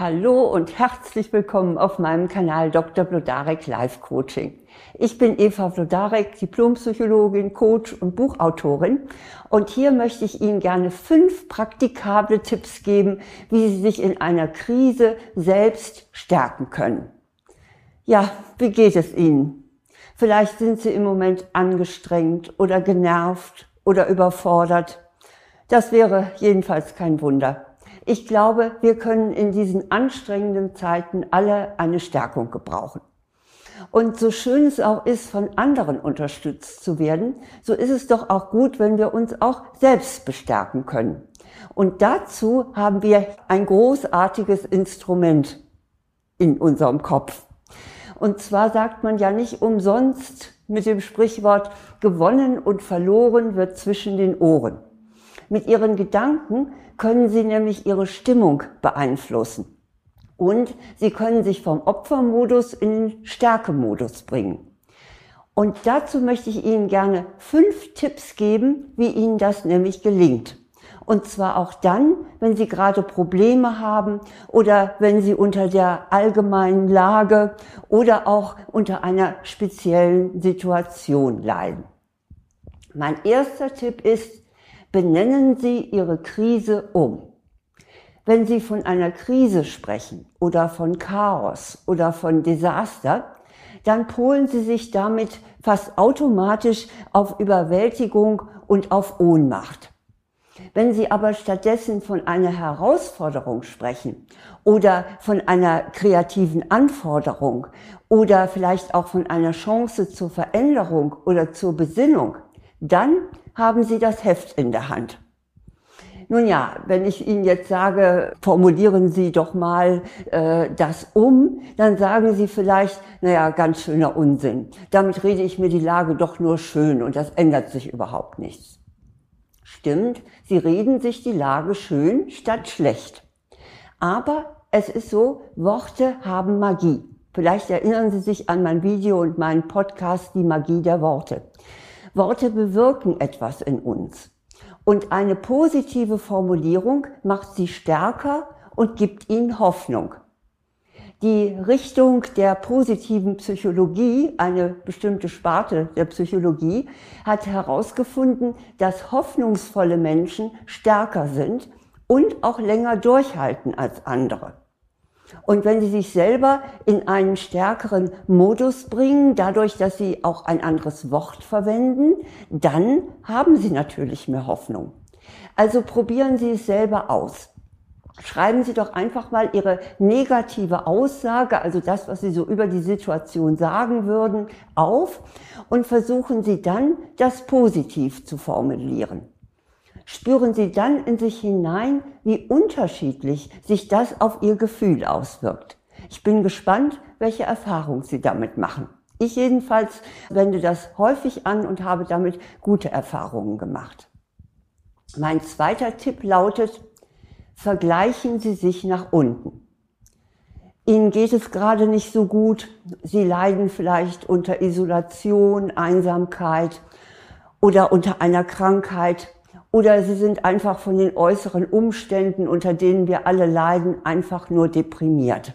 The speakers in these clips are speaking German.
Hallo und herzlich willkommen auf meinem Kanal Dr. Blodarek Live Coaching. Ich bin Eva Blodarek, Diplompsychologin, Coach und Buchautorin und hier möchte ich Ihnen gerne fünf praktikable Tipps geben, wie Sie sich in einer Krise selbst stärken können. Ja, wie geht es Ihnen? Vielleicht sind Sie im Moment angestrengt oder genervt oder überfordert. Das wäre jedenfalls kein Wunder. Ich glaube, wir können in diesen anstrengenden Zeiten alle eine Stärkung gebrauchen. Und so schön es auch ist, von anderen unterstützt zu werden, so ist es doch auch gut, wenn wir uns auch selbst bestärken können. Und dazu haben wir ein großartiges Instrument in unserem Kopf. Und zwar sagt man ja nicht umsonst mit dem Sprichwort, gewonnen und verloren wird zwischen den Ohren. Mit ihren Gedanken können sie nämlich ihre Stimmung beeinflussen. Und sie können sich vom Opfermodus in den Stärkemodus bringen. Und dazu möchte ich Ihnen gerne fünf Tipps geben, wie Ihnen das nämlich gelingt. Und zwar auch dann, wenn Sie gerade Probleme haben oder wenn Sie unter der allgemeinen Lage oder auch unter einer speziellen Situation leiden. Mein erster Tipp ist, benennen Sie Ihre Krise um. Wenn Sie von einer Krise sprechen oder von Chaos oder von Desaster, dann polen Sie sich damit fast automatisch auf Überwältigung und auf Ohnmacht. Wenn Sie aber stattdessen von einer Herausforderung sprechen oder von einer kreativen Anforderung oder vielleicht auch von einer Chance zur Veränderung oder zur Besinnung, dann haben Sie das Heft in der Hand. Nun ja, wenn ich Ihnen jetzt sage, formulieren Sie doch mal äh, das um, dann sagen Sie vielleicht, naja, ganz schöner Unsinn. Damit rede ich mir die Lage doch nur schön und das ändert sich überhaupt nichts. Stimmt, Sie reden sich die Lage schön statt schlecht. Aber es ist so, Worte haben Magie. Vielleicht erinnern Sie sich an mein Video und meinen Podcast Die Magie der Worte. Worte bewirken etwas in uns. Und eine positive Formulierung macht sie stärker und gibt ihnen Hoffnung. Die Richtung der positiven Psychologie, eine bestimmte Sparte der Psychologie, hat herausgefunden, dass hoffnungsvolle Menschen stärker sind und auch länger durchhalten als andere. Und wenn sie sich selber in einen stärkeren Modus bringen, dadurch, dass sie auch ein anderes Wort verwenden, dann haben sie natürlich mehr Hoffnung. Also probieren Sie es selber aus. Schreiben Sie doch einfach mal Ihre negative Aussage, also das, was Sie so über die Situation sagen würden, auf und versuchen Sie dann, das positiv zu formulieren spüren Sie dann in sich hinein, wie unterschiedlich sich das auf Ihr Gefühl auswirkt. Ich bin gespannt, welche Erfahrungen Sie damit machen. Ich jedenfalls wende das häufig an und habe damit gute Erfahrungen gemacht. Mein zweiter Tipp lautet, vergleichen Sie sich nach unten. Ihnen geht es gerade nicht so gut, Sie leiden vielleicht unter Isolation, Einsamkeit oder unter einer Krankheit oder sie sind einfach von den äußeren Umständen, unter denen wir alle leiden, einfach nur deprimiert.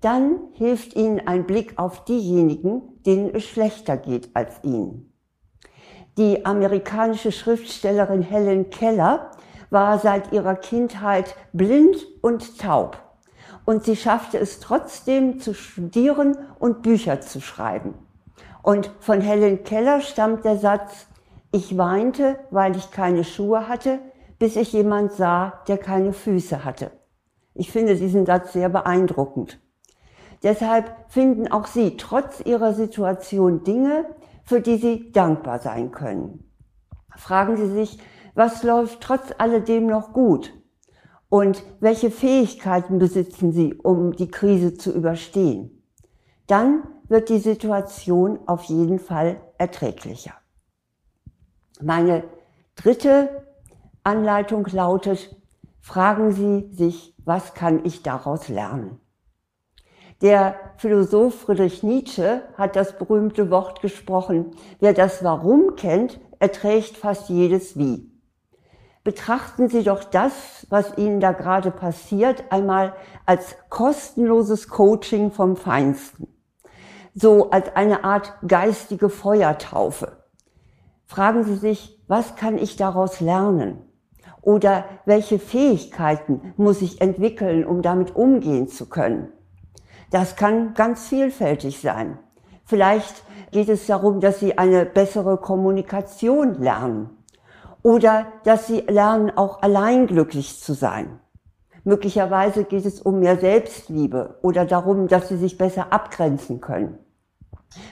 Dann hilft ihnen ein Blick auf diejenigen, denen es schlechter geht als ihnen. Die amerikanische Schriftstellerin Helen Keller war seit ihrer Kindheit blind und taub. Und sie schaffte es trotzdem zu studieren und Bücher zu schreiben. Und von Helen Keller stammt der Satz, ich weinte, weil ich keine Schuhe hatte, bis ich jemand sah, der keine Füße hatte. Ich finde diesen Satz sehr beeindruckend. Deshalb finden auch Sie trotz Ihrer Situation Dinge, für die Sie dankbar sein können. Fragen Sie sich, was läuft trotz alledem noch gut? Und welche Fähigkeiten besitzen Sie, um die Krise zu überstehen? Dann wird die Situation auf jeden Fall erträglicher. Meine dritte Anleitung lautet, fragen Sie sich, was kann ich daraus lernen? Der Philosoph Friedrich Nietzsche hat das berühmte Wort gesprochen, wer das Warum kennt, erträgt fast jedes Wie. betrachten Sie doch das, was Ihnen da gerade passiert, einmal als kostenloses Coaching vom Feinsten. So als eine Art geistige Feuertaufe. Fragen Sie sich, was kann ich daraus lernen? Oder welche Fähigkeiten muss ich entwickeln, um damit umgehen zu können? Das kann ganz vielfältig sein. Vielleicht geht es darum, dass Sie eine bessere Kommunikation lernen oder dass sie lernen, auch allein glücklich zu sein. Möglicherweise geht es um mehr Selbstliebe oder darum, dass sie sich besser abgrenzen können.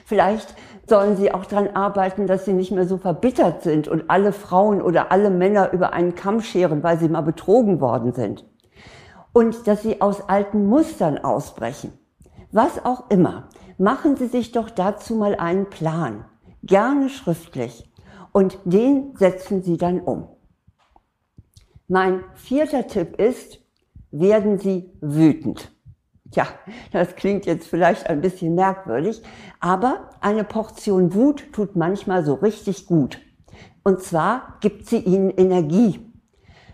Vielleicht sollen sie auch daran arbeiten, dass sie nicht mehr so verbittert sind und alle Frauen oder alle Männer über einen Kamm scheren, weil sie mal betrogen worden sind. Und dass sie aus alten Mustern ausbrechen. Was auch immer. Machen Sie sich doch dazu mal einen Plan. Gerne schriftlich und den setzen Sie dann um. Mein vierter Tipp ist, werden Sie wütend. Tja, das klingt jetzt vielleicht ein bisschen merkwürdig, aber eine Portion Wut tut manchmal so richtig gut. Und zwar gibt sie Ihnen Energie.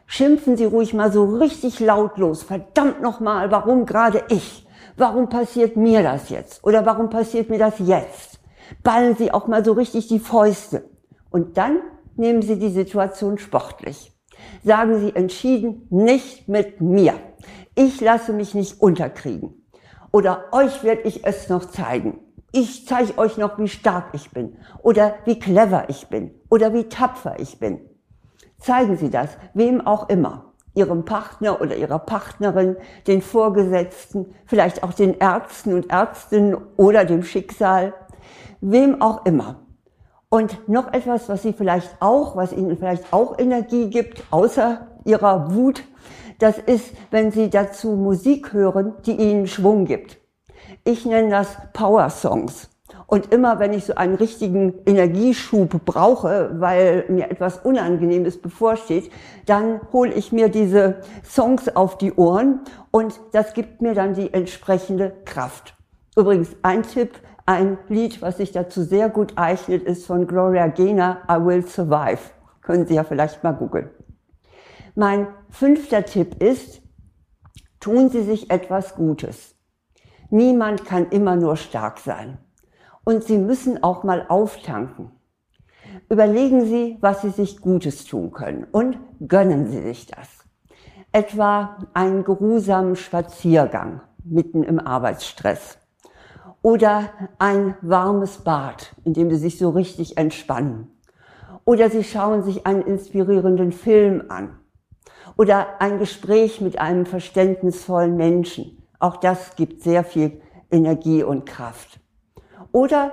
Schimpfen Sie ruhig mal so richtig lautlos. Verdammt nochmal, warum gerade ich? Warum passiert mir das jetzt? Oder warum passiert mir das jetzt? Ballen Sie auch mal so richtig die Fäuste. Und dann nehmen Sie die Situation sportlich. Sagen Sie entschieden, nicht mit mir. Ich lasse mich nicht unterkriegen. Oder euch werde ich es noch zeigen. Ich zeige euch noch, wie stark ich bin. Oder wie clever ich bin. Oder wie tapfer ich bin. Zeigen Sie das, wem auch immer. Ihrem Partner oder Ihrer Partnerin, den Vorgesetzten, vielleicht auch den Ärzten und Ärztinnen oder dem Schicksal. Wem auch immer. Und noch etwas, was Sie vielleicht auch, was Ihnen vielleicht auch Energie gibt, außer Ihrer Wut, das ist, wenn Sie dazu Musik hören, die Ihnen Schwung gibt. Ich nenne das Power Songs. Und immer wenn ich so einen richtigen Energieschub brauche, weil mir etwas Unangenehmes bevorsteht, dann hole ich mir diese Songs auf die Ohren und das gibt mir dann die entsprechende Kraft. Übrigens ein Tipp, ein Lied, was sich dazu sehr gut eignet, ist von Gloria Gaynor, I Will Survive. Können Sie ja vielleicht mal googeln. Mein fünfter Tipp ist, tun Sie sich etwas Gutes. Niemand kann immer nur stark sein. Und Sie müssen auch mal auftanken. Überlegen Sie, was Sie sich Gutes tun können und gönnen Sie sich das. Etwa einen geruhsamen Spaziergang mitten im Arbeitsstress oder ein warmes Bad, in dem sie sich so richtig entspannen. Oder sie schauen sich einen inspirierenden Film an. Oder ein Gespräch mit einem verständnisvollen Menschen. Auch das gibt sehr viel Energie und Kraft. Oder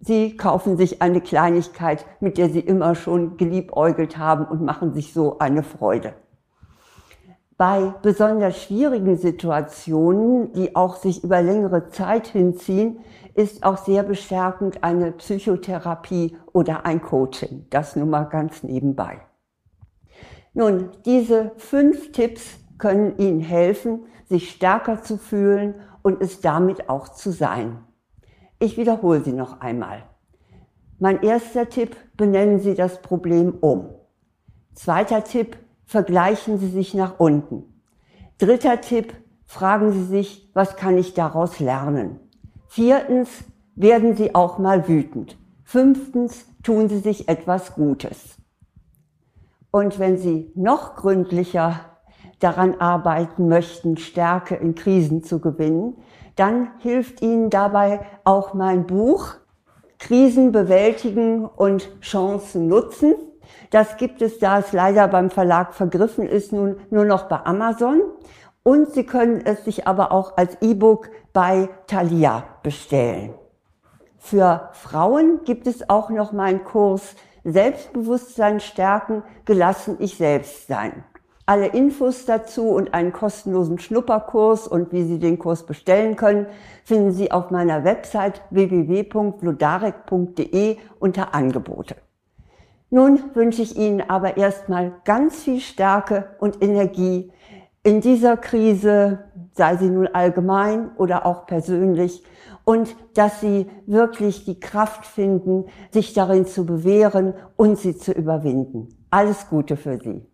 sie kaufen sich eine Kleinigkeit, mit der sie immer schon geliebäugelt haben und machen sich so eine Freude. Bei besonders schwierigen Situationen, die auch sich über längere Zeit hinziehen, ist auch sehr bestärkend eine Psychotherapie oder ein Coaching. Das nun mal ganz nebenbei. Nun, diese fünf Tipps können Ihnen helfen, sich stärker zu fühlen und es damit auch zu sein. Ich wiederhole sie noch einmal. Mein erster Tipp, benennen Sie das Problem um. Zweiter Tipp, vergleichen Sie sich nach unten. Dritter Tipp, fragen Sie sich, was kann ich daraus lernen? Viertens, werden Sie auch mal wütend. Fünftens, tun Sie sich etwas Gutes. Und wenn Sie noch gründlicher daran arbeiten möchten, Stärke in Krisen zu gewinnen, dann hilft Ihnen dabei auch mein Buch Krisen bewältigen und Chancen nutzen. Das gibt es, da es leider beim Verlag vergriffen ist, nun nur noch bei Amazon. Und Sie können es sich aber auch als E-Book bei Thalia bestellen. Für Frauen gibt es auch noch meinen Kurs Selbstbewusstsein stärken, gelassen ich selbst sein. Alle Infos dazu und einen kostenlosen Schnupperkurs und wie Sie den Kurs bestellen können, finden Sie auf meiner Website www.vlodarek.de unter Angebote. Nun wünsche ich Ihnen aber erstmal ganz viel Stärke und Energie in dieser Krise, sei sie nun allgemein oder auch persönlich, und dass Sie wirklich die Kraft finden, sich darin zu bewähren und sie zu überwinden. Alles Gute für Sie.